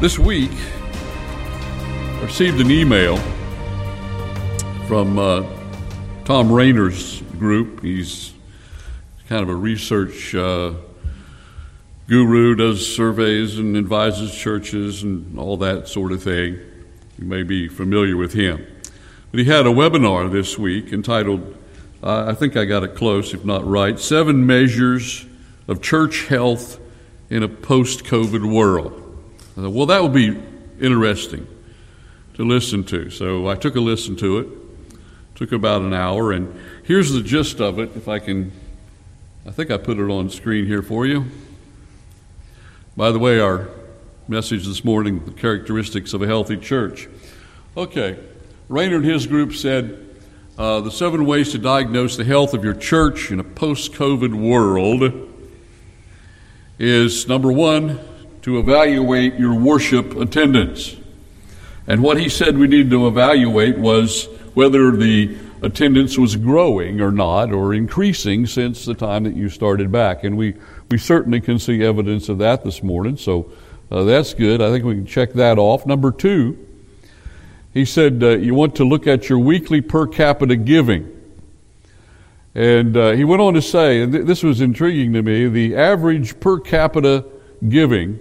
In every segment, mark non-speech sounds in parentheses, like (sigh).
This week, I received an email from uh, Thom Rainer's group. He's kind of a research uh, guru, does surveys and advises churches and all that sort of thing. You may be familiar with him. But he had a webinar this week entitled, uh, I think I got it close, if not right, Seven Measures of Church Health in a Post COVID World. Thought, well, that would be interesting to listen to. So I took a listen to it. Took about an hour, and here's the gist of it. If I can, I think I put it on screen here for you. By the way, our message this morning, the characteristics of a healthy church. Okay, Rainer and his group said uh, the seven ways to diagnose the health of your church in a post COVID world is number one, to evaluate your worship attendance. And what he said we needed to evaluate was whether the attendance was growing or not, or increasing since the time that you started back. And we, we certainly can see evidence of that this morning, so uh, that's good. I think we can check that off. Number two, he said uh, you want to look at your weekly per capita giving. And uh, he went on to say, and th- this was intriguing to me, the average per capita giving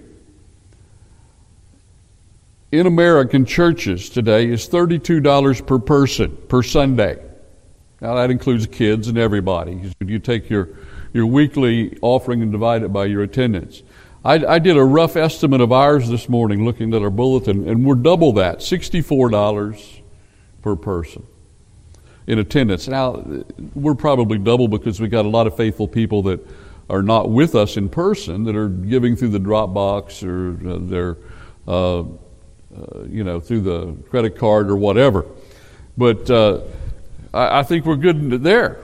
in American churches today is $32 per person per Sunday. Now that includes kids and everybody. You take your, your weekly offering and divide it by your attendance. I, I did a rough estimate of ours this morning looking at our bulletin, and we're double that $64 per person in attendance. Now, we're probably double because we got a lot of faithful people that are not with us in person that are giving through the Dropbox or uh, their uh, uh, you know, through the credit card or whatever. But uh, I, I, think we're good there.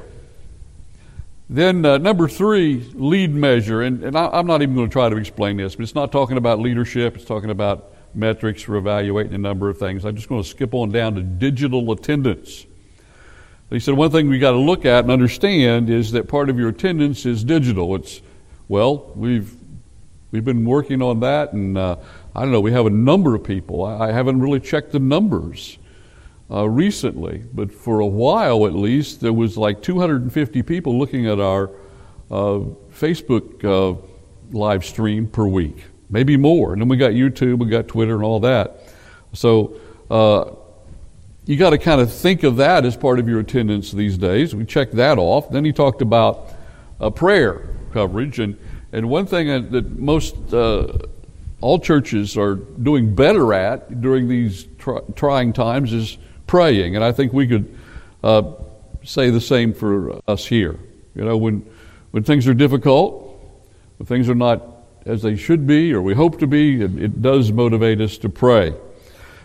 Then uh, number three, lead measure, and, and I, am not even going to try to explain this, but it's not talking about leadership. It's talking about metrics for evaluating a number of things. I'm just going to skip on down to digital attendance. He said one thing we got to look at and understand is that part of your attendance is digital. It's well, we've we've been working on that, and uh, I don't know, we have a number of people. I, haven't really checked the numbers uh, recently, but for a while at least, there was like 250 people looking at our uh, Facebook uh, live stream per week, maybe more. And then we got YouTube, we got Twitter, and all that. So uh, you got to kind of think of that as part of your attendance these days. We checked that off. Then he talked about uh, prayer coverage, and and one thing that most uh, all churches are doing better at during these trying times is praying. And I think we could uh, say the same for us here. You know, when, when things are difficult, when things are not as they should be or we hope to be, it, it does motivate us to pray.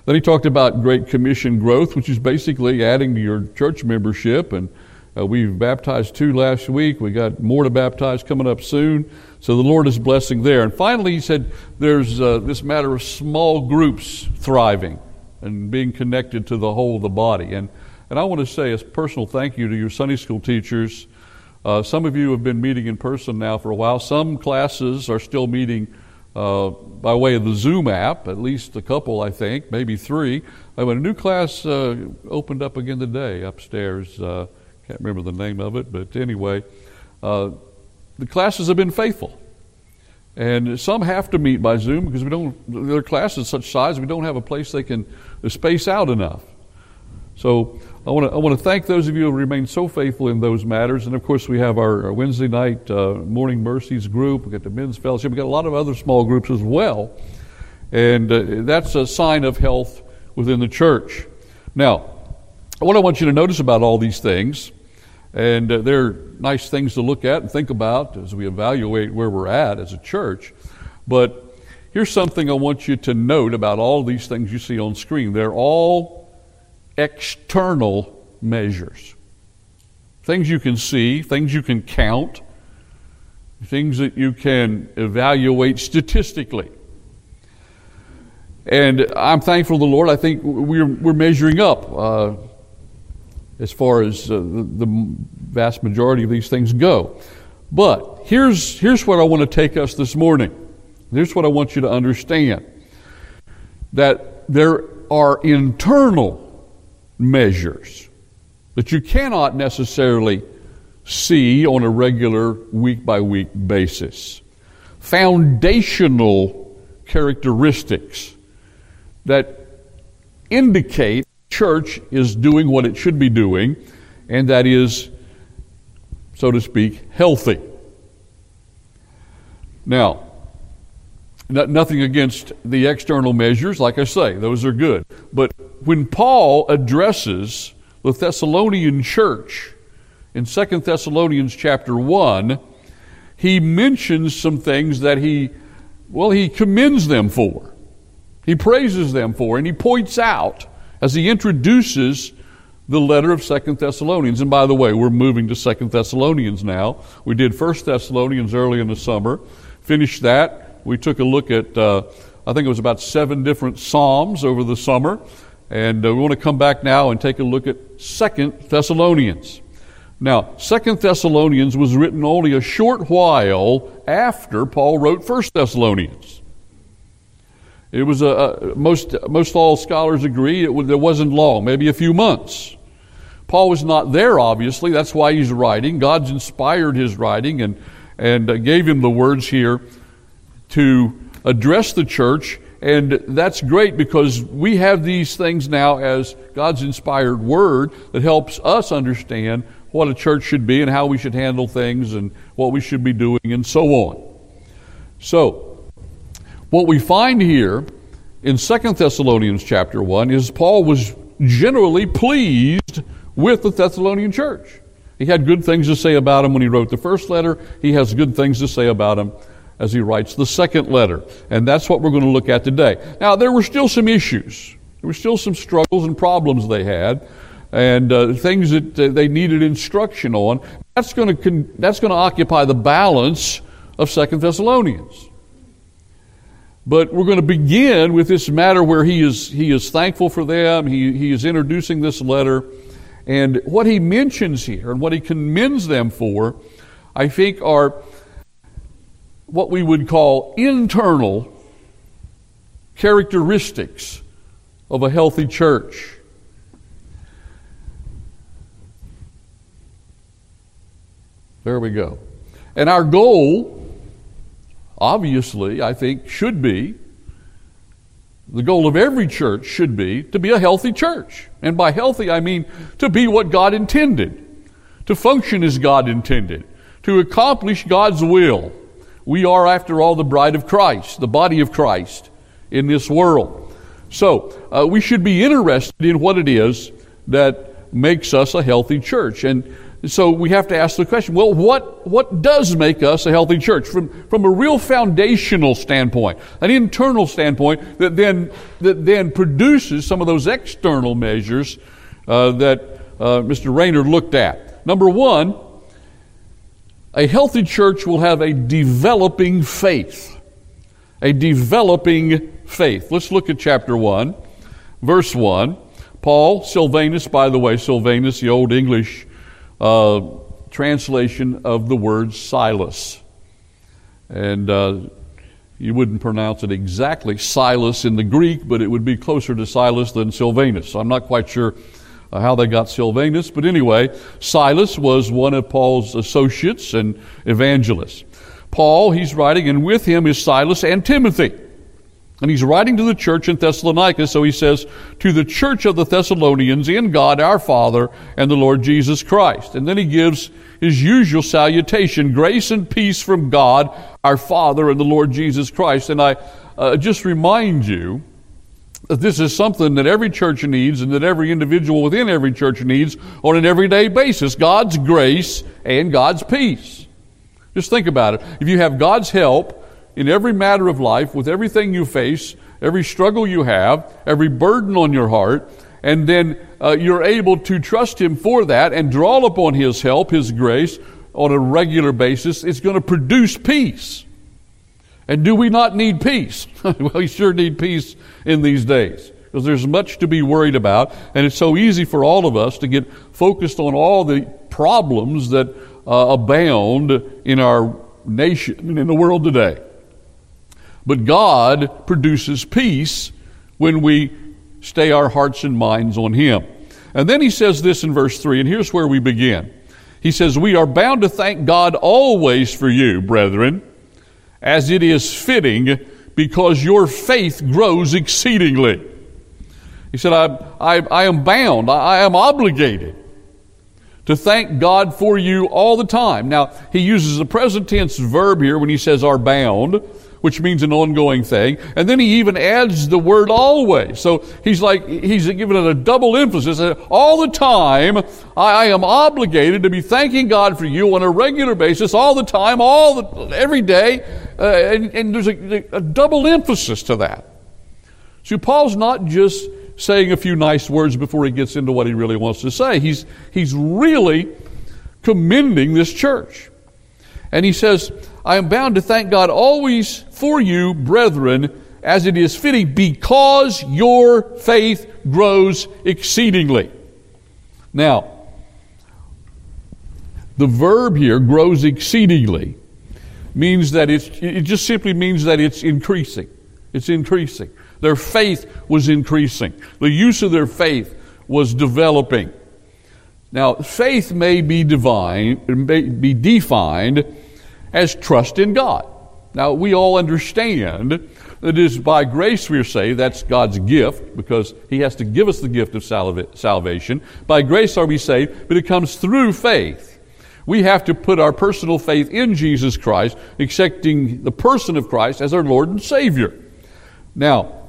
Then he talked about Great Commission growth, which is basically adding to your church membership. And uh, we've baptized two last week. We got more to baptize coming up soon. So the Lord is blessing there. And finally, he said there's uh, this matter of small groups thriving and being connected to the whole of the body. And, and I want to say a personal thank you to your Sunday school teachers. Uh, some of you have been meeting in person now for a while. Some classes are still meeting uh, by way of the Zoom app, at least a couple, I think, maybe three. Uh, a new class uh, opened up again today upstairs. Can't remember the name of it, but anyway. Uh, the classes have been faithful. And some have to meet by Zoom because we don't, their classes such size, we don't have a place they can space out enough. So I want to I want to thank those of you who remain so faithful in those matters. And of course, we have our, our Wednesday night uh, Morning Mercies group. We got the Men's Fellowship. We got a lot of other small groups as well. And uh, that's a sign of health within the church. Now, what I want you to notice about all these things and uh, they're nice things to look at and think about as we evaluate where we're at as a church. But here's something I want you to note about all these things you see on screen. They're all external measures. Things you can see, things you can count, things that you can evaluate statistically. And I'm thankful to the Lord. I think we're, we're measuring up. Uh, as far as uh, the, vast majority of these things go. But here's, here's what I want to take us this morning. Here's what I want you to understand. that there are internal measures that you cannot necessarily see on a regular week by week basis. Foundational characteristics that indicate church is doing what it should be doing, and that is, so to speak, healthy. Now, nothing against the external measures, like I say, those are good. But when Paul addresses the Thessalonian church in 2 Thessalonians chapter 1, he mentions some things that he, well, he commends them for. He praises them for, and he points out as he introduces the letter of Second Thessalonians. And by the way, we're moving to Second Thessalonians now. We did First Thessalonians early in the summer, finished that. We took a look at, uh, I think it was about seven different Psalms over the summer. And uh, we want to come back now and take a look at Second Thessalonians. Now, Second Thessalonians was written only a short while after Paul wrote First Thessalonians. It was a, a most most all scholars agree it, it wasn't long, maybe a few months. Paul was not there, obviously. That's why he's writing. God's inspired his writing and and uh, gave him the words here to address the church. And that's great because we have these things now as God's inspired word that helps us understand what a church should be and how we should handle things and what we should be doing and so on. So, what we find here in 2 Thessalonians chapter 1 is Paul was generally pleased with the Thessalonian church. He had good things to say about him when he wrote the first letter. He has good things to say about him as he writes the second letter. And that's what we're going to look at today. Now, there were still some issues. There were still some struggles and problems they had and uh, things that uh, they needed instruction on. That's going to con- that's going to occupy the balance of Second Thessalonians. But we're going to begin with this matter where he is, he is thankful for them. He, he is introducing this letter. And what he mentions here and what he commends them for, I think, are what we would call internal characteristics of a healthy church. There we go. And our goal obviously, I think, should be the goal of every church should be to be a healthy church. And by healthy, I mean to be what God intended, to function as God intended, to accomplish God's will. We are, after all, the bride of Christ, the body of Christ in this world. So, uh, we should be interested in what it is that makes us a healthy church. And so we have to ask the question well, what, what does make us a healthy church? From, from a real foundational standpoint, an internal standpoint that then, that then produces some of those external measures uh, that uh, Mr. Rainer looked at. Number one, a healthy church will have a developing faith. A developing faith. Let's look at chapter 1, verse 1. Paul, Silvanus, by the way, Silvanus, the Old English uh, translation of the word Silas. And uh, you wouldn't pronounce it exactly Silas in the Greek, but it would be closer to Silas than Silvanus. I'm not quite sure uh, how they got Silvanus, but anyway, Silas was one of Paul's associates and evangelists. Paul, he's writing, and with him is Silas and Timothy. And he's writing to the church in Thessalonica, so he says, To the church of the Thessalonians in God our Father and the Lord Jesus Christ. And then he gives his usual salutation grace and peace from God our Father and the Lord Jesus Christ. And I uh, just remind you that this is something that every church needs and that every individual within every church needs on an everyday basis God's grace and God's peace. Just think about it. If you have God's help, in every matter of life, with everything you face, every struggle you have, every burden on your heart, and then uh, you're able to trust Him for that and draw upon His help, His grace, on a regular basis, it's going to produce peace. And do we not need peace? (laughs) well, we sure need peace in these days because there's much to be worried about, and it's so easy for all of us to get focused on all the problems that uh, abound in our nation and in the world today. But God produces peace when we stay our hearts and minds on Him. And then he says this in verse 3, and here's where we begin. He says, We are bound to thank God always for you, brethren, as it is fitting, because your faith grows exceedingly. He said, I, I, I am bound, I, I am obligated to thank God for you all the time. Now, he uses a present tense verb here when he says are bound which means an ongoing thing. And then he even adds the word always. So he's like, he's giving it a double emphasis. All the time, I, am obligated to be thanking God for you on a regular basis, all the time, all the, every day. Uh, and, and, there's a, a double emphasis to that. So Paul's not just saying a few nice words before he gets into what he really wants to say. He's, he's really commending this church. And he says, I am bound to thank God always for you, brethren, as it is fitting, because your faith grows exceedingly. Now, the verb here, grows exceedingly, means that it's, it just simply means that it's increasing. It's increasing. Their faith was increasing. The use of their faith was developing. Now, faith may be divine, may be defined as trust in God. Now, we all understand that it is by grace we are saved. That's God's gift because He has to give us the gift of salvation. By grace are we saved, but it comes through faith. We have to put our personal faith in Jesus Christ, accepting the person of Christ as our Lord and Savior. Now,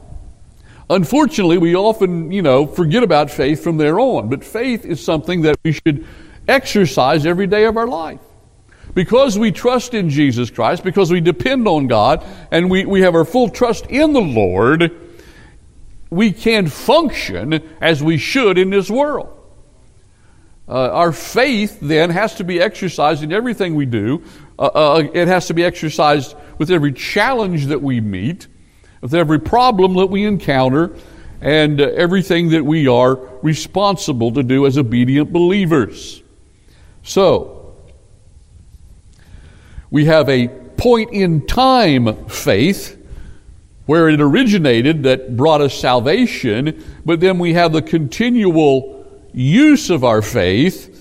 unfortunately, we often, you know, forget about faith from there on, but faith is something that we should exercise every day of our life. Because we trust in Jesus Christ, because we depend on God, and we, we have our full trust in the Lord, we can function as we should in this world. Uh, our faith then has to be exercised in everything we do. Uh, uh, it has to be exercised with every challenge that we meet, with every problem that we encounter, and uh, everything that we are responsible to do as obedient believers. So, we have a point in time faith where it originated that brought us salvation, but then we have the continual use of our faith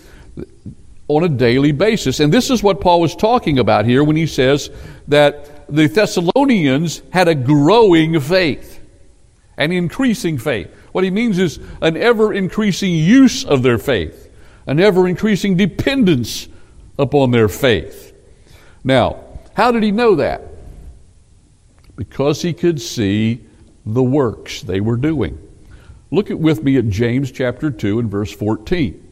on a daily basis. And this is what Paul was talking about here when he says that the Thessalonians had a growing faith, an increasing faith. What he means is an ever increasing use of their faith, an ever increasing dependence upon their faith. Now, how did he know that? Because he could see the works they were doing. Look at with me at James chapter 2 and verse 14.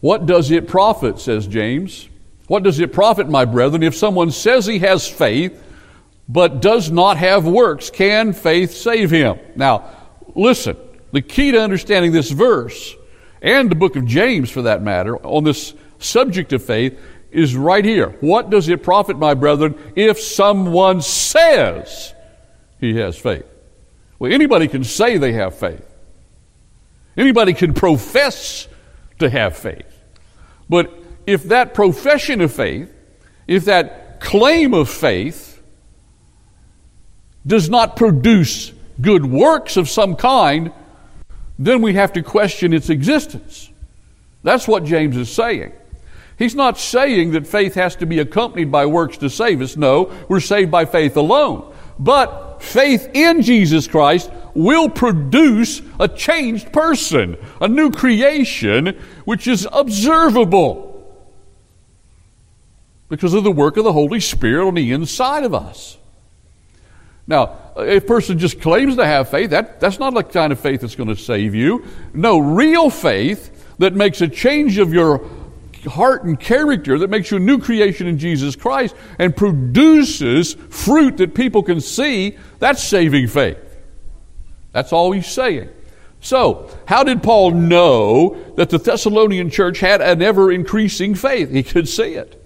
What does it profit, says James? What does it profit, my brethren, if someone says he has faith but does not have works? Can faith save him? Now, listen, the key to understanding this verse, and the book of James for that matter, on this subject of faith, is right here. What does it profit, my brethren, if someone says he has faith? Well, anybody can say they have faith. Anybody can profess to have faith. But if that profession of faith, if that claim of faith does not produce good works of some kind, then we have to question its existence. That's what James is saying. He's not saying that faith has to be accompanied by works to save us. No, we're saved by faith alone. But faith in Jesus Christ will produce a changed person, a new creation, which is observable because of the work of the Holy Spirit on the inside of us. Now, if a person just claims to have faith, that, that's not the kind of faith that's going to save you. No, real faith that makes a change of your heart and character that makes you a new creation in Jesus Christ and produces fruit that people can see, that's saving faith. That's all he's saying. So, how did Paul know that the Thessalonian church had an ever increasing faith? He could see it.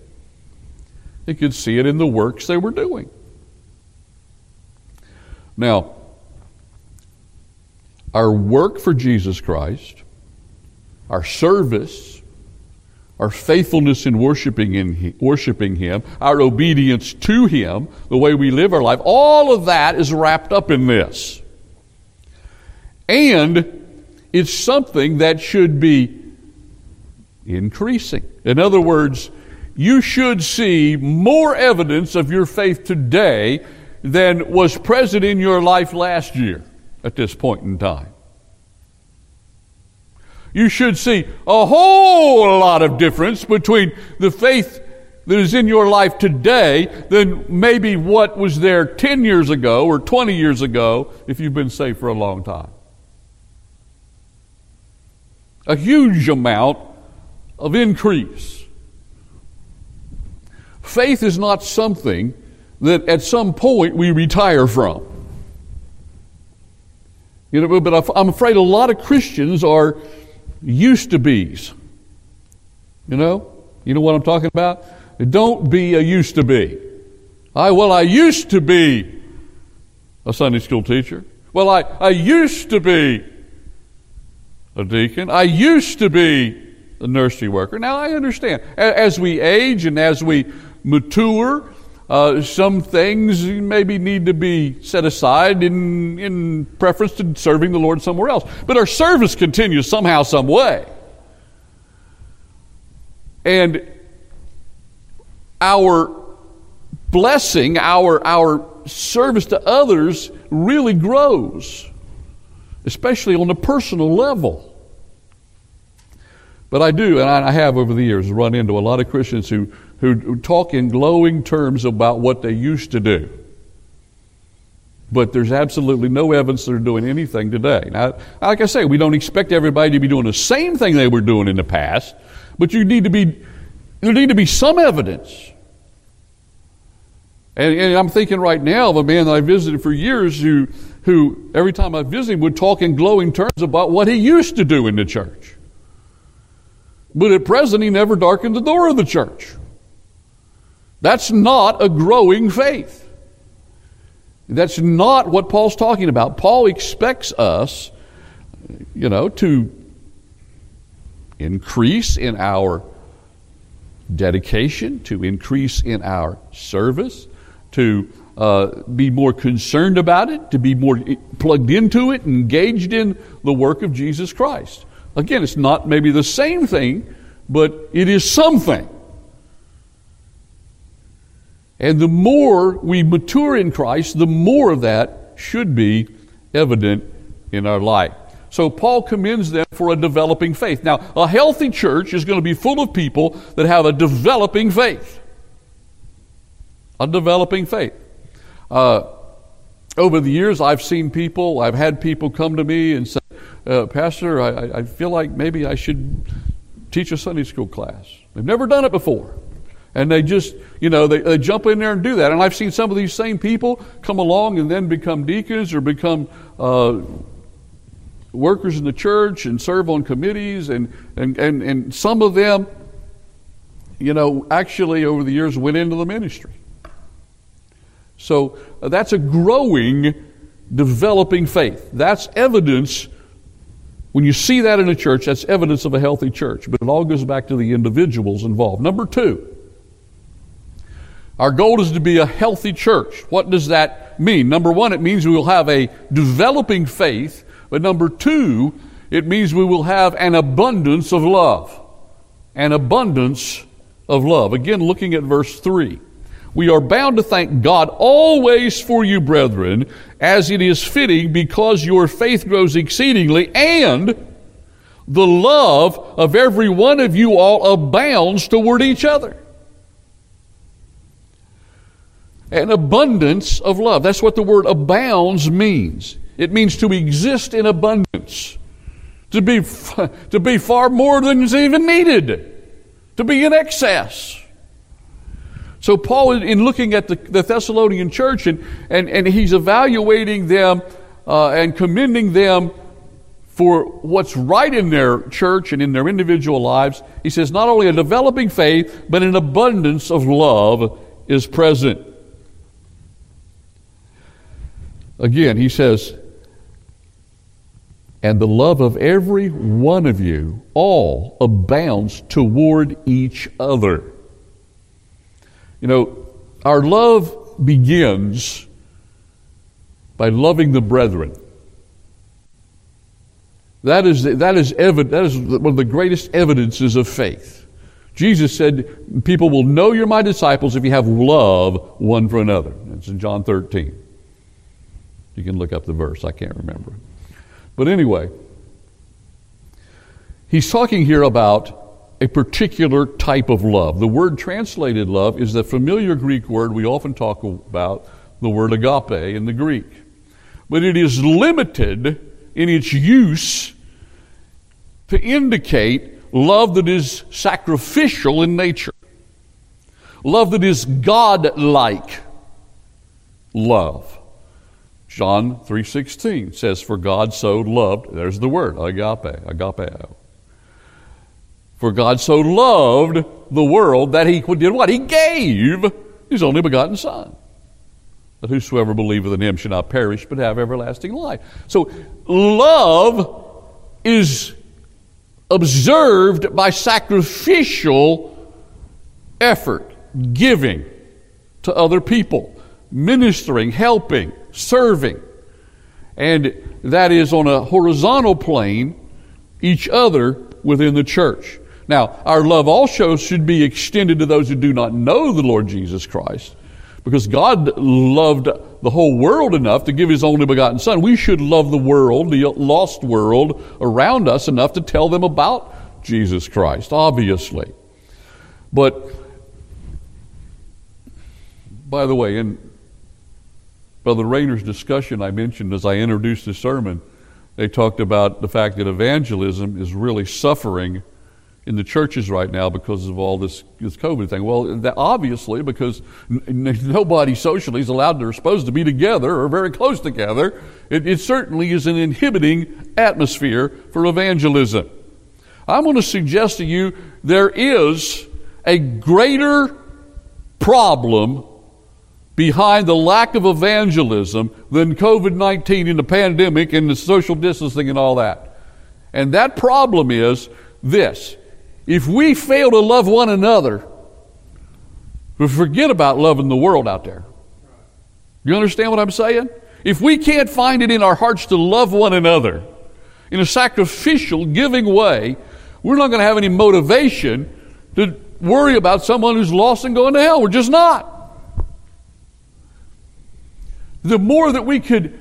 He could see it in the works they were doing. Now, our work for Jesus Christ, our service, our faithfulness in worshiping, in worshiping Him, our obedience to Him, the way we live our life, all of that is wrapped up in this. And it's something that should be increasing. In other words, you should see more evidence of your faith today than was present in your life last year at this point in time. You should see a whole lot of difference between the faith that is in your life today than maybe what was there 10 years ago or 20 years ago if you've been saved for a long time. A huge amount of increase. Faith is not something that at some point we retire from. You know, but I'm afraid a lot of Christians are used to be's. You know? You know what I'm talking about? Don't be a used to be. I, well, I used to be a Sunday school teacher. Well, I, I used to be a deacon. I used to be a nursery worker. Now, I understand. As we age and as we mature, uh, some things maybe need to be set aside in, in preference to serving the Lord somewhere else. But our service continues somehow, some way. And our blessing, our, our service to others really grows, especially on a personal level. But I do, and I have over the years run into a lot of Christians who, who talk in glowing terms about what they used to do. But there's absolutely no evidence they're doing anything today. Now, like I say, we don't expect everybody to be doing the same thing they were doing in the past, but you need to be, there need to be some evidence. And, and I'm thinking right now of a man that I visited for years who, who every time I visited would talk in glowing terms about what he used to do in the church. But at present, he never darkened the door of the church. That's not a growing faith. That's not what Paul's talking about. Paul expects us, you know, to increase in our dedication, to increase in our service, to uh, be more concerned about it, to be more plugged into it, engaged in the work of Jesus Christ. Again, it's not maybe the same thing, but it is something. And the more we mature in Christ, the more of that should be evident in our life. So Paul commends them for a developing faith. Now, a healthy church is going to be full of people that have a developing faith. A developing faith. Uh, over the years, I've seen people, I've had people come to me and say, uh, Pastor, I, I feel like maybe I should teach a Sunday school class. They've never done it before. And they just, you know, they, they jump in there and do that. And I've seen some of these same people come along and then become deacons or become uh, workers in the church and serve on committees. And, and, and, and some of them, you know, actually over the years went into the ministry. So uh, that's a growing, developing faith. That's evidence when you see that in a church, that's evidence of a healthy church, but it all goes back to the individuals involved. Number two, our goal is to be a healthy church. What does that mean? Number one, it means we will have a developing faith, but number two, it means we will have an abundance of love. An abundance of love. Again, looking at verse 3. We are bound to thank God always for you, brethren, as it is fitting, because your faith grows exceedingly, and the love of every one of you all abounds toward each other. An abundance of love. That's what the word abounds means. It means to exist in abundance, to be, (laughs) to be far more than is even needed, to be in excess. So, Paul, in looking at the, the Thessalonian church, and, and, and he's evaluating them uh, and commending them for what's right in their church and in their individual lives, he says not only a developing faith, but an abundance of love is present. Again, he says, and the love of every one of you all abounds toward each other. You know, our love begins by loving the brethren. That is, that is, evid- that is one of the greatest evidences of faith. Jesus said, People will know you're my disciples if you have love one for another. It's in John 13. You can look up the verse, I can't remember. But anyway, he's talking here about a particular type of love. The word translated love is the familiar Greek word we often talk about, the word agape in the Greek. But it is limited in its use to indicate love that is sacrificial in nature, love that is God like love. John 3:16 says for God so loved there's the word agape agapeo for God so loved the world that he did what? He gave his only begotten Son. That whosoever believeth in him shall not perish, but have everlasting life. So love is observed by sacrificial effort, giving to other people, ministering, helping, serving. And that is on a horizontal plane, each other within the church. Now, our love also should be extended to those who do not know the Lord Jesus Christ. Because God loved the whole world enough to give His only begotten Son. We should love the world, the lost world around us enough to tell them about Jesus Christ, obviously. But, by the way, in Brother Rainer's discussion I mentioned as I introduced the sermon, they talked about the fact that evangelism is really suffering in the churches right now because of all this, this COVID thing? Well, that obviously, because n- nobody socially is allowed, they're supposed to be together or very close together. It, it certainly is an inhibiting atmosphere for evangelism. I'm going to suggest to you there is a greater problem behind the lack of evangelism than COVID 19 and the pandemic and the social distancing and all that. And that problem is this if we fail to love one another, we forget about loving the world out there. You understand what I'm saying? If we can't find it in our hearts to love one another in a sacrificial, giving way, we're not going to have any motivation to worry about someone who's lost and going to hell. We're just not. The more that we could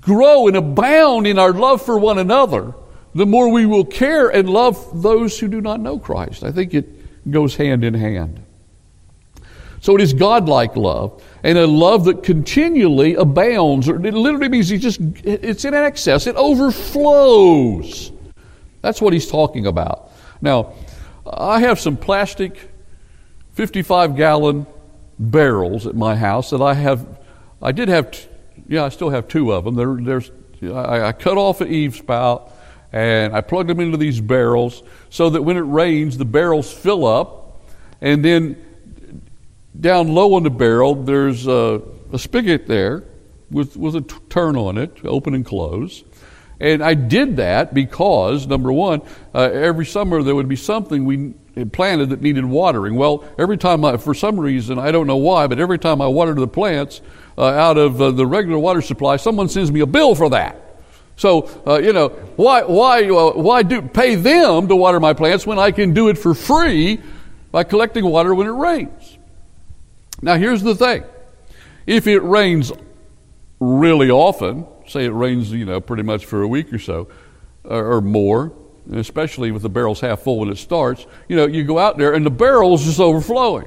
grow and abound in our love for one another, the more we will care and love those who do not know Christ. I think it goes hand in hand. So it is godlike love, and a love that continually abounds, or it literally means it just it's in excess, it overflows. That's what he's talking about. Now, I have some plastic 55 gallon barrels at my house that I have. I did have, yeah, I still have two of them. There, there's, I, I cut off an eave spout and I plug them into these barrels so that when it rains, the barrels fill up, and then down low on the barrel, there's a, a spigot there with, with a t- turn on it, open and close. And I did that because, number one, uh, every summer there would be something we had planted that needed watering. Well, every time I, for some reason, I don't know why, but every time I watered the plants uh, out of uh, the regular water supply, someone sends me a bill for that. So, uh, you know, why, why, uh, why do, pay them to water my plants when I can do it for free by collecting water when it rains? Now, here's the thing. If it rains really often, say it rains, you know, pretty much for a week or so, or, or more, especially with the barrels half full when it starts, you know, you go out there and the barrel is just overflowing.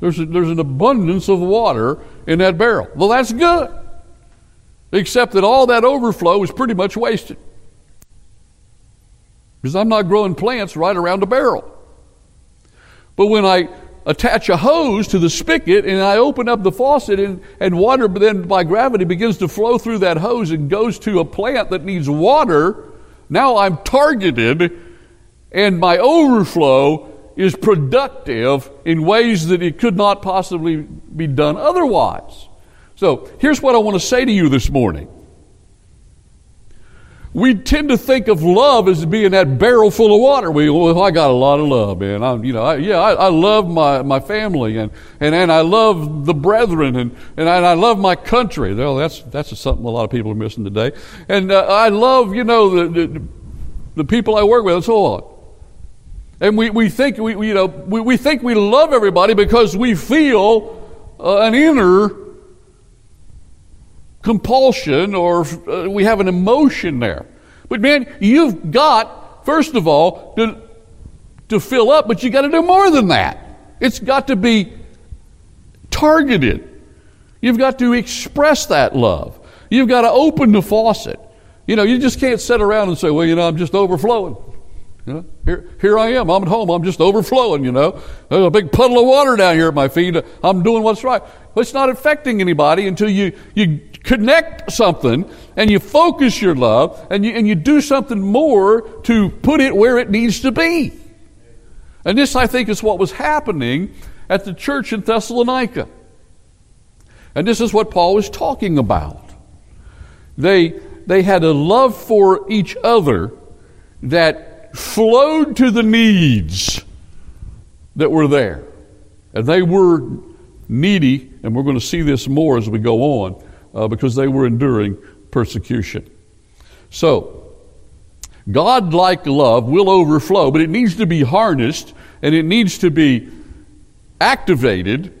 There's, a, there's an abundance of water in that barrel. Well, that's good except that all that overflow is pretty much wasted. Because I'm not growing plants right around a barrel. But when I attach a hose to the spigot and I open up the faucet and, and water then by gravity begins to flow through that hose and goes to a plant that needs water, now I'm targeted and my overflow is productive in ways that it could not possibly be done otherwise. So here's what I want to say to you this morning. we tend to think of love as being that barrel full of water. We, well, I got a lot of love, man. I, you know, I, yeah, I, I, love my, my family and, and, and I love the brethren and, and I, I love my country. Well, that's, that's something a lot of people are missing today. And uh, I love, you know, the, the, the, people I work with and so on. And we, we think we, we you know, we, we think we love everybody because we feel uh, an inner compulsion or uh, we have an emotion there. But man, you've got, first of all, to, to fill up, but you got to do more than that. It's got to be targeted. You've got to express that love. You've got to open the faucet. You know, you just can't sit around and say, well, you know, I'm just overflowing. You know, here, here I am. I'm at home. I'm just overflowing, you know. There's a big puddle of water down here at my feet. I'm doing what's right. But it's not affecting anybody until you, you connect something and you focus your love and you, and you do something more to put it where it needs to be. And this, I think, is what was happening at the church in Thessalonica. And this is what Paul was talking about. They, they had a love for each other that flowed to the needs that were there. And they were needy, and we're going to see this more as we go on, uh, because they were enduring persecution. So, God like love will overflow, but it needs to be harnessed and it needs to be activated.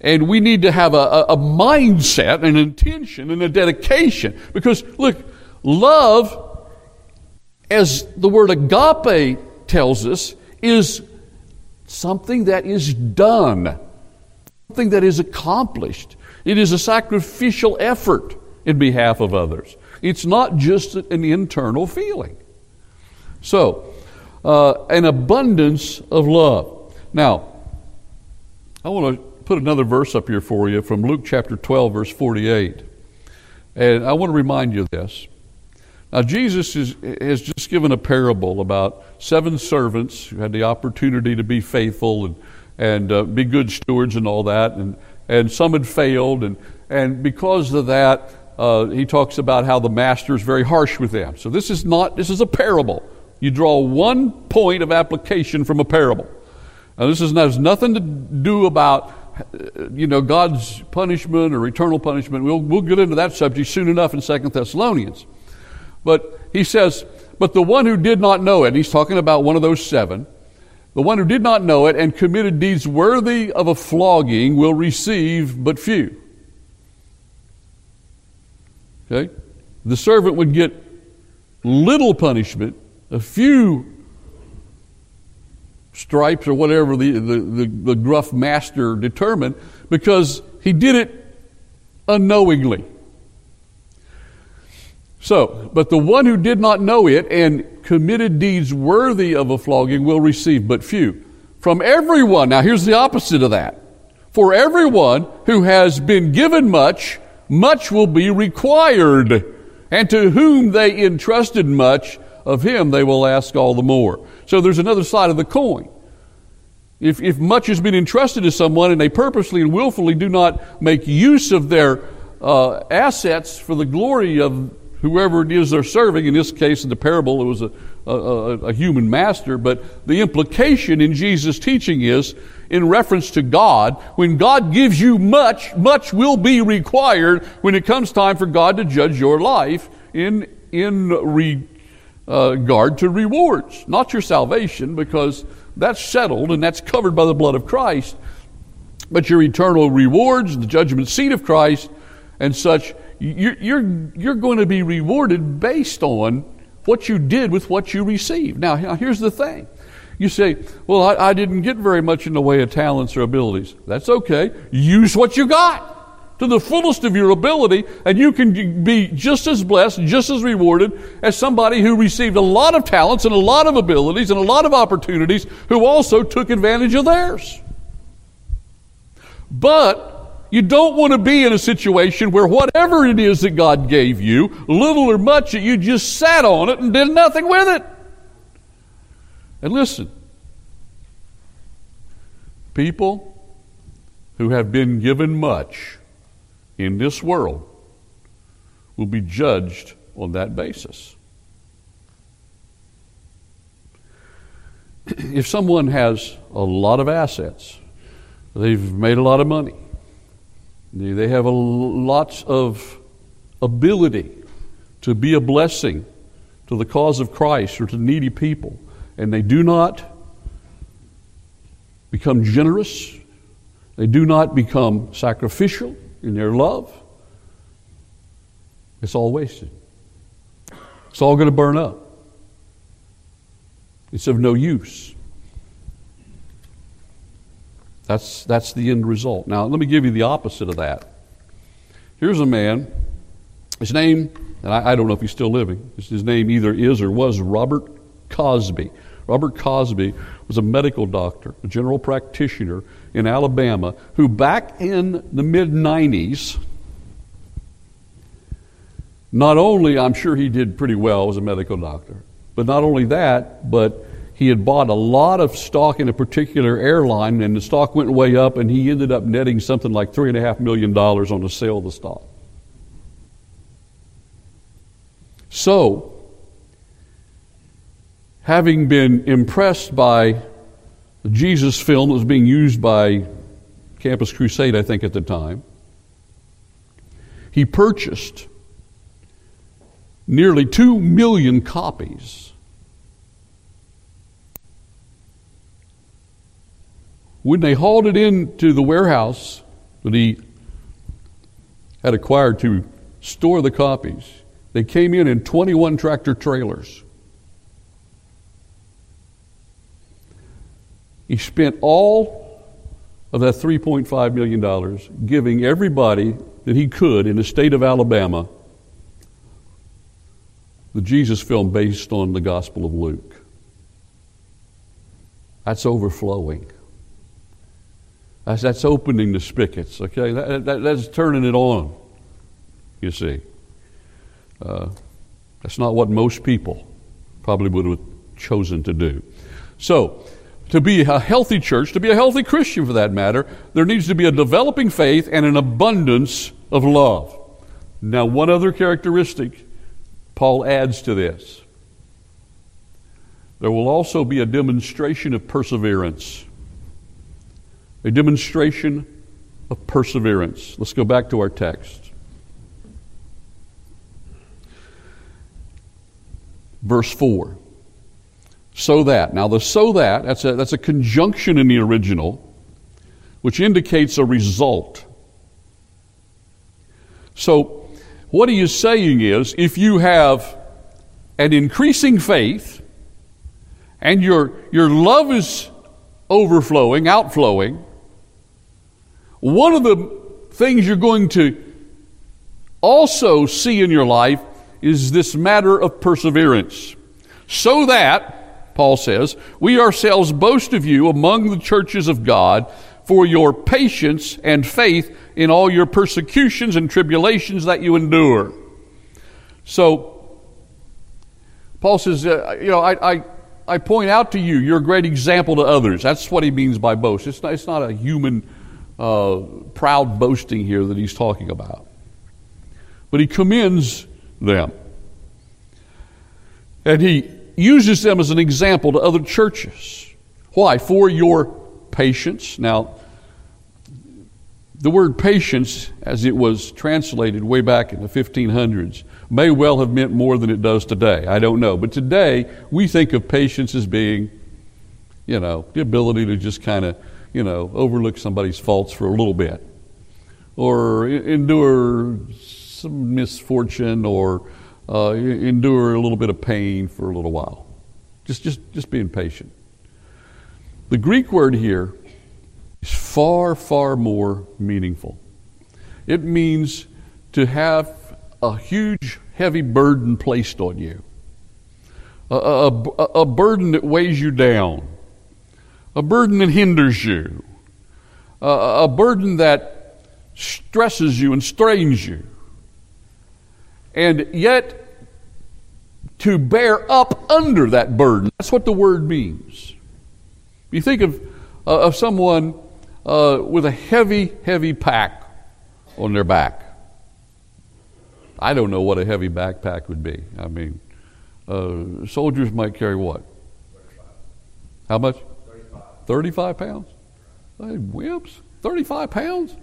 And we need to have a, a, a mindset, an intention, and a dedication. Because, look, love as the word agape tells us, is something that is done, something that is accomplished. It is a sacrificial effort in behalf of others. It's not just an internal feeling. So, uh, an abundance of love. Now, I want to put another verse up here for you from Luke chapter 12, verse 48. And I want to remind you of this. Now, Jesus is, has just given a parable about seven servants who had the opportunity to be faithful and, and uh, be good stewards and all that, and, and some had failed. And, and because of that, uh, he talks about how the master is very harsh with them. So, this is not, this is a parable. You draw one point of application from a parable. Now, this is, has nothing to do about you know, God's punishment or eternal punishment. We'll, we'll get into that subject soon enough in Second Thessalonians. But he says, But the one who did not know it, he's talking about one of those seven, the one who did not know it and committed deeds worthy of a flogging will receive but few. Okay? The servant would get little punishment, a few stripes or whatever the, the, the, the gruff master determined, because he did it unknowingly. So, but the one who did not know it and committed deeds worthy of a flogging will receive but few. From everyone, now here's the opposite of that. For everyone who has been given much, much will be required. And to whom they entrusted much, of him they will ask all the more. So there's another side of the coin. If, if much has been entrusted to someone and they purposely and willfully do not make use of their uh, assets for the glory of whoever it is they're serving. In this case, in the parable, it was a, a, a, human master. But the implication in Jesus' teaching is, in reference to God, when God gives you much, much will be required when it comes time for God to judge your life in, in regard uh, to rewards. Not your salvation, because that's settled and that's covered by the blood of Christ. But your eternal rewards, the judgment seat of Christ, and such you're, you're, you're going to be rewarded based on what you did with what you received. Now, here's the thing. You say, well, I, I didn't get very much in the way of talents or abilities. That's okay. Use what you got to the fullest of your ability, and you can be just as blessed, just as rewarded as somebody who received a lot of talents and a lot of abilities and a lot of opportunities who also took advantage of theirs. But you don't want to be in a situation where whatever it is that God gave you, little or much, that you just sat on it and did nothing with it. And listen, people who have been given much in this world will be judged on that basis. (clears throat) if someone has a lot of assets, they've made a lot of money they have a lots of ability to be a blessing to the cause of Christ or to needy people, and they do not become generous, they do not become sacrificial in their love, it's all wasted. It's all going to burn up. It's of no use. That's, that's the end result. Now, let me give you the opposite of that. Here's a man, his name, and I, I don't know if he's still living, his name either is or was Robert Cosby. Robert Cosby was a medical doctor, a general practitioner in Alabama, who back in the mid 90s, not only, I'm sure he did pretty well as a medical doctor, but not only that, but he had bought a lot of stock in a particular airline, and the stock went way up, and he ended up netting something like $3.5 million on the sale of the stock. So, having been impressed by the Jesus film that was being used by Campus Crusade, I think, at the time, he purchased nearly two million copies. When they hauled it into the warehouse that he had acquired to store the copies, they came in in 21 tractor trailers. He spent all of that $3.5 million giving everybody that he could in the state of Alabama the Jesus film based on the Gospel of Luke. That's overflowing. That's, that's opening the spigots, okay? That, that, that's turning it on, you see. Uh, that's not what most people probably would have chosen to do. So, to be a healthy church, to be a healthy Christian for that matter, there needs to be a developing faith and an abundance of love. Now, one other characteristic Paul adds to this there will also be a demonstration of perseverance. A demonstration of perseverance. Let's go back to our text. Verse 4. So that. Now, the so that, that's a, that's a conjunction in the original, which indicates a result. So, what he is saying is if you have an increasing faith and your, your love is overflowing, outflowing, one of the things you're going to also see in your life is this matter of perseverance. So that, Paul says, we ourselves boast of you among the churches of God for your patience and faith in all your persecutions and tribulations that you endure. So, Paul says, uh, you know, I, I, I, point out to you, you're a great example to others. That's what he means by boast. It's not, it's not a human uh, proud boasting here that he's talking about. But he commends them. And he uses them as an example to other churches. Why? For your patience. Now, the word patience, as it was translated way back in the 1500s, may well have meant more than it does today. I don't know. But today, we think of patience as being, you know, the ability to just kind of, you know, overlook somebody's faults for a little bit, or endure some misfortune, or uh, endure a little bit of pain for a little while. Just, just, just being patient. The Greek word here is far, far more meaningful. It means to have a huge, heavy burden placed on you, a, a, a, burden that weighs you down, a burden that hinders you, a, a burden that stresses you and strains you. And yet, to bear up under that burden. That's what the word means. You think of, uh, of someone uh, with a heavy, heavy pack on their back. I don't know what a heavy backpack would be. I mean, uh, soldiers might carry what? How much? 35. 35 pounds? Hey, wimps. 35 pounds?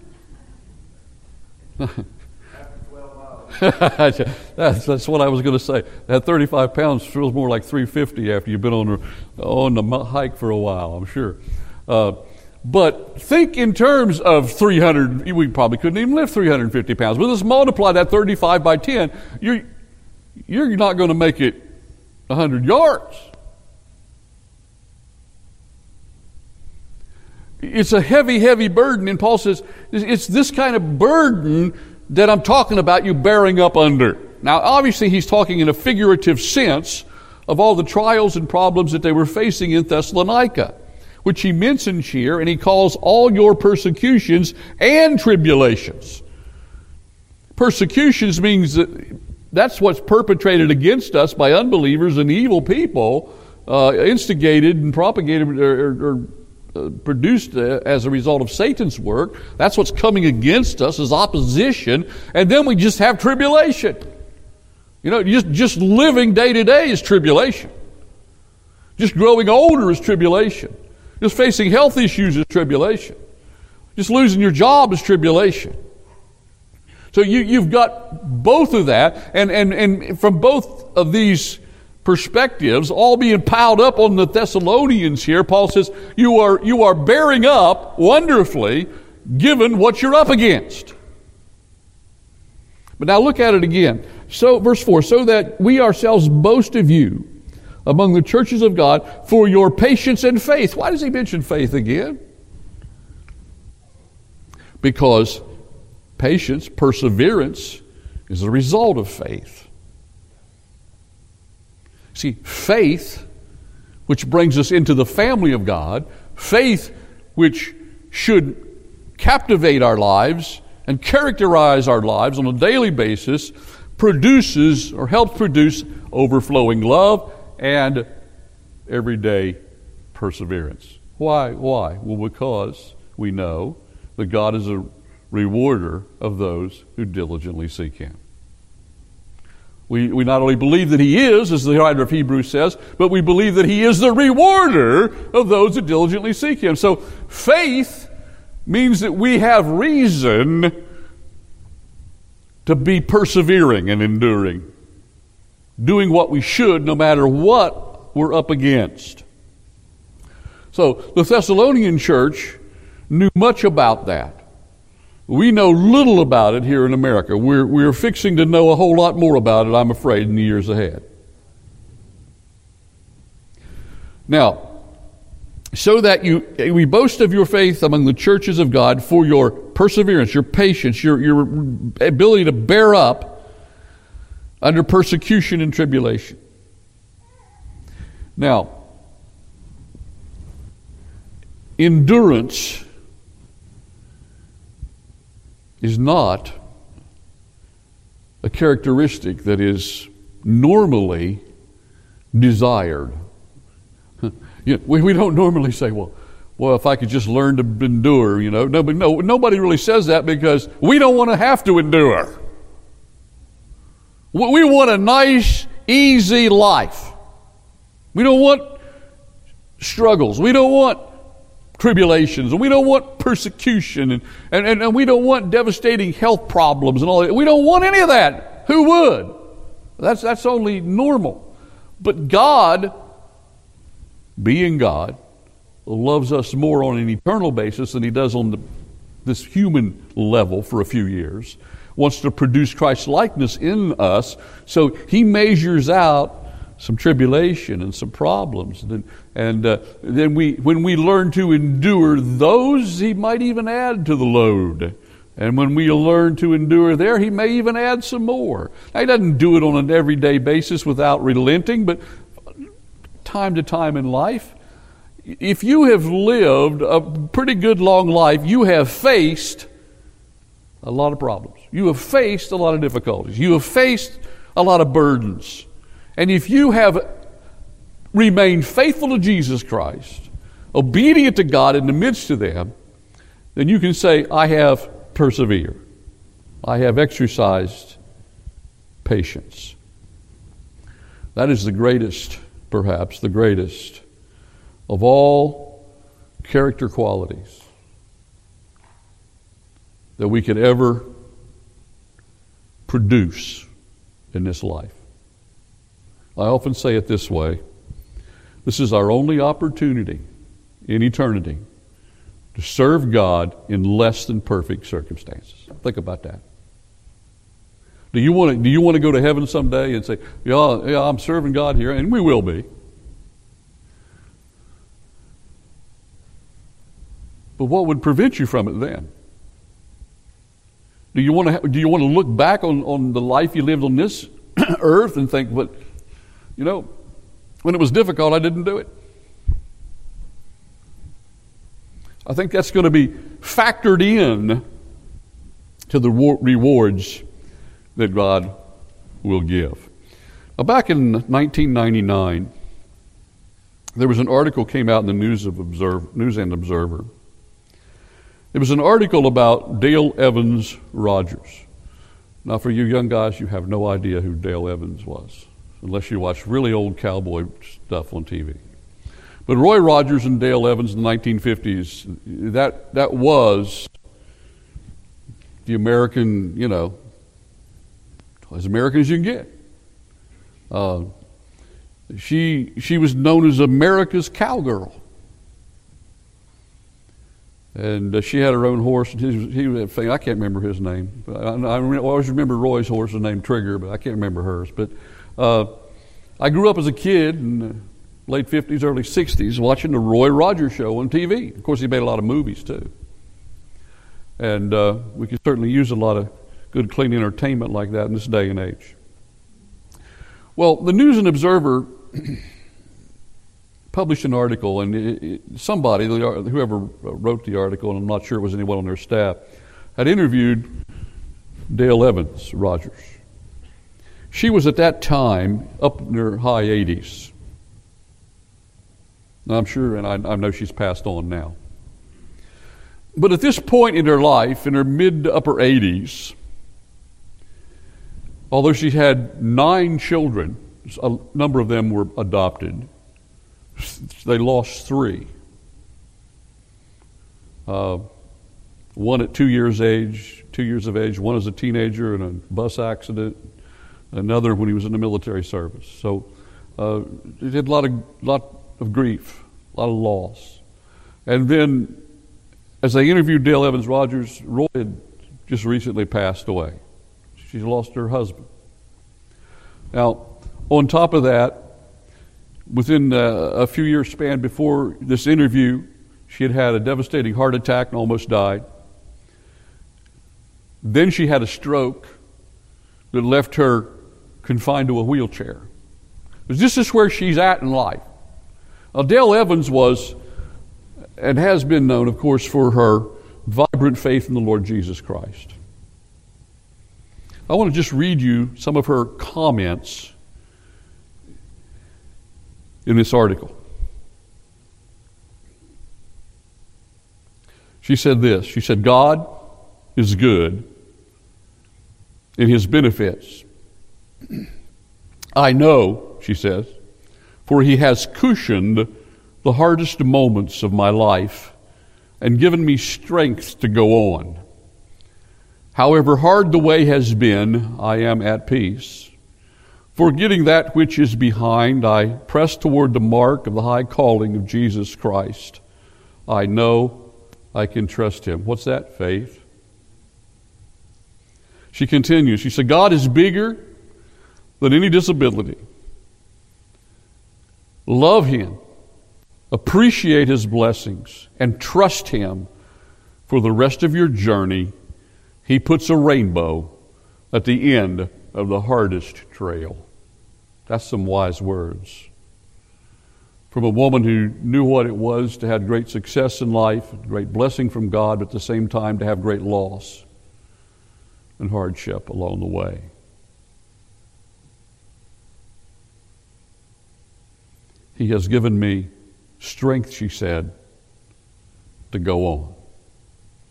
(laughs) that's, that's what I was going to say. That 35 pounds feels more like 350 after you've been on on the hike for a while, I'm sure. Uh, but think in terms of 300, we probably couldn't even lift 350 pounds. But let's multiply that 35 by 10. You're, you're not going to make it 100 yards. It's a heavy, heavy burden. And Paul says, it's this kind of burden that I'm talking about you bearing up under. Now, obviously, he's talking in a figurative sense of all the trials and problems that they were facing in Thessalonica, which he mentions here, and he calls all your persecutions and tribulations. Persecutions means that that's what's perpetrated against us by unbelievers and evil people, uh, instigated and propagated or, or, or produced uh, as a result of Satan's work. That's what's coming against us is opposition. And then we just have tribulation. You know, just, just living day to day is tribulation. Just growing older is tribulation. Just facing health issues is tribulation. Just losing your job is tribulation. So you, you've got both of that, and, and, and from both of these perspectives, all being piled up on the Thessalonians here, Paul says, you are, you are bearing up wonderfully given what you're up against. But now look at it again. So, verse 4 so that we ourselves boast of you among the churches of God for your patience and faith. Why does he mention faith again? Because patience, perseverance, is a result of faith. See, faith, which brings us into the family of God, faith which should captivate our lives and characterize our lives on a daily basis, produces or helps produce overflowing love and everyday perseverance. Why? Why? Well, because we know that God is a rewarder of those who diligently seek Him. We, we not only believe that He is, as the writer of Hebrews says, but we believe that He is the rewarder of those that diligently seek Him. So faith means that we have reason to be persevering and enduring, doing what we should no matter what we're up against. So the Thessalonian church knew much about that. We know little about it here in America. We're, we're fixing to know a whole lot more about it, I'm afraid, in the years ahead. Now, so that you we boast of your faith among the churches of God for your perseverance, your patience, your, your ability to bear up under persecution and tribulation. Now, endurance is not a characteristic that is normally desired. (laughs) you know, we, we don't normally say, well, well, if I could just learn to endure, you know. No, but no, nobody really says that because we don't want to have to endure. We want a nice, easy life. We don't want struggles. We don't want tribulations, and we don't want persecution, and, and, and, we don't want devastating health problems and all that. We don't want any of that. Who would? That's, that's only normal. But God, being God, loves us more on an eternal basis than He does on the, this human level for a few years, wants to produce Christ's likeness in us, so He measures out some tribulation and some problems. And, and uh, then we, when we learn to endure those, He might even add to the load. And when we learn to endure there, He may even add some more. Now, He doesn't do it on an everyday basis without relenting, but time to time in life, if you have lived a pretty good long life, you have faced a lot of problems. You have faced a lot of difficulties. You have faced a lot of burdens. And if you have remained faithful to Jesus Christ, obedient to God in the midst of them, then you can say, I have persevered. I have exercised patience. That is the greatest, perhaps, the greatest of all character qualities that we could ever produce in this life. I often say it this way this is our only opportunity in eternity to serve God in less than perfect circumstances. Think about that. Do you want to, do you want to go to heaven someday and say, yeah, yeah, I'm serving God here? And we will be. But what would prevent you from it then? Do you want to, do you want to look back on, on the life you lived on this (clears throat) earth and think, but, you know, when it was difficult, I didn't do it? I think that's going to be factored in to the rewards that God will give. Now, back in 1999, there was an article came out in the News, of Observe, News and Observer. It was an article about Dale Evans Rogers. Now, for you young guys, you have no idea who Dale Evans was, unless you watch really old cowboy stuff on TV. But Roy Rogers and Dale Evans in the 1950s, that, that was the American, you know, as American as you can get. Uh, she, she was known as America's cowgirl. And uh, she had her own horse. And he, he was, I can't remember his name. I, I, always remember Roy's horse was named Trigger, but I can't remember hers. But uh, I grew up as a kid in the late 50s, early 60s watching the Roy Rogers show on TV. Of course, he made a lot of movies too. And uh, we could certainly use a lot of good, clean entertainment like that in this day and age. Well, the News and Observer (clears throat) published an article, and it, it, somebody, whoever wrote the article, and I'm not sure it was anyone on their staff, had interviewed Dale Evans Rogers. She was at that time up in her high 80s. Now, I'm sure, and I, I know she's passed on now. But at this point in her life, in her mid to upper 80s, Although she had nine children, a number of them were adopted, they lost three. Uh, one at two years age, two years of age, one as a teenager in a bus accident, another when he was in the military service. So uh, he had a lot of, lot of grief, a lot of loss. And then, as they interviewed Dale Evans Rogers, Roy had just recently passed away. She lost her husband. Now, on top of that, within uh, a few years span before this interview, she had had a devastating heart attack and almost died. Then she had a stroke that left her confined to a wheelchair. But this is where she's at in life. Adele Evans was and has been known, of course, for her vibrant faith in the Lord Jesus Christ. I want to just read you some of her comments in this article. She said this She said, God is good in his benefits. (clears throat) I know, she says, for he has cushioned the hardest moments of my life and given me strength to go on. However hard the way has been, I am at peace. Forgetting that which is behind, I press toward the mark of the high calling of Jesus Christ. I know I can trust him. What's that? Faith. She continues. She said, God is bigger than any disability. Love him, appreciate his blessings, and trust him for the rest of your journey he puts a rainbow at the end of the hardest trail. That's some wise words. From a woman who knew what it was to have great success in life, great blessing from God, but at the same time to have great loss and hardship along the way. He has given me strength, she said, to go on.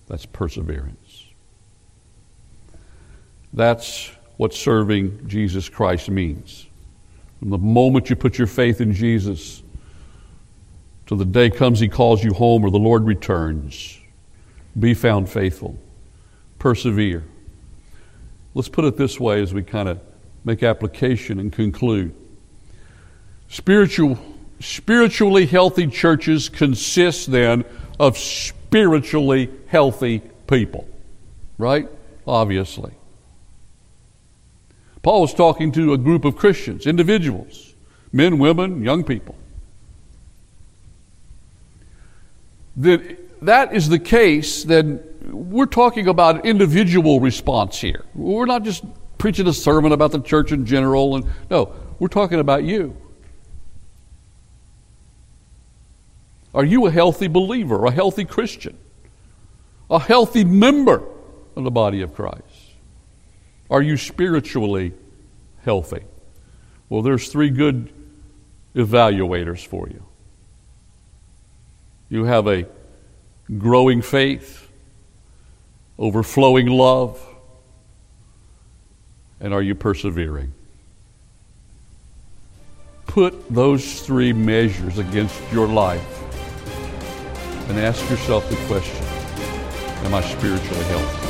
That's perseverance. That's what serving Jesus Christ means. From the moment you put your faith in Jesus, till the day comes he calls you home or the Lord returns. Be found faithful. Persevere. Let's put it this way as we kind of make application and conclude. Spiritual, spiritually healthy churches consist then of spiritually healthy people, right? Obviously. Paul was talking to a group of Christians, individuals, men, women, young people. That that is the case, then we're talking about individual response here. We're not just preaching a sermon about the church in general and no, we're talking about you. Are you a healthy believer, a healthy Christian, a healthy member of the body of Christ? Are you spiritually healthy? Well, there's three good evaluators for you. You have a growing faith, overflowing love, and are you persevering? Put those three measures against your life and ask yourself the question Am I spiritually healthy?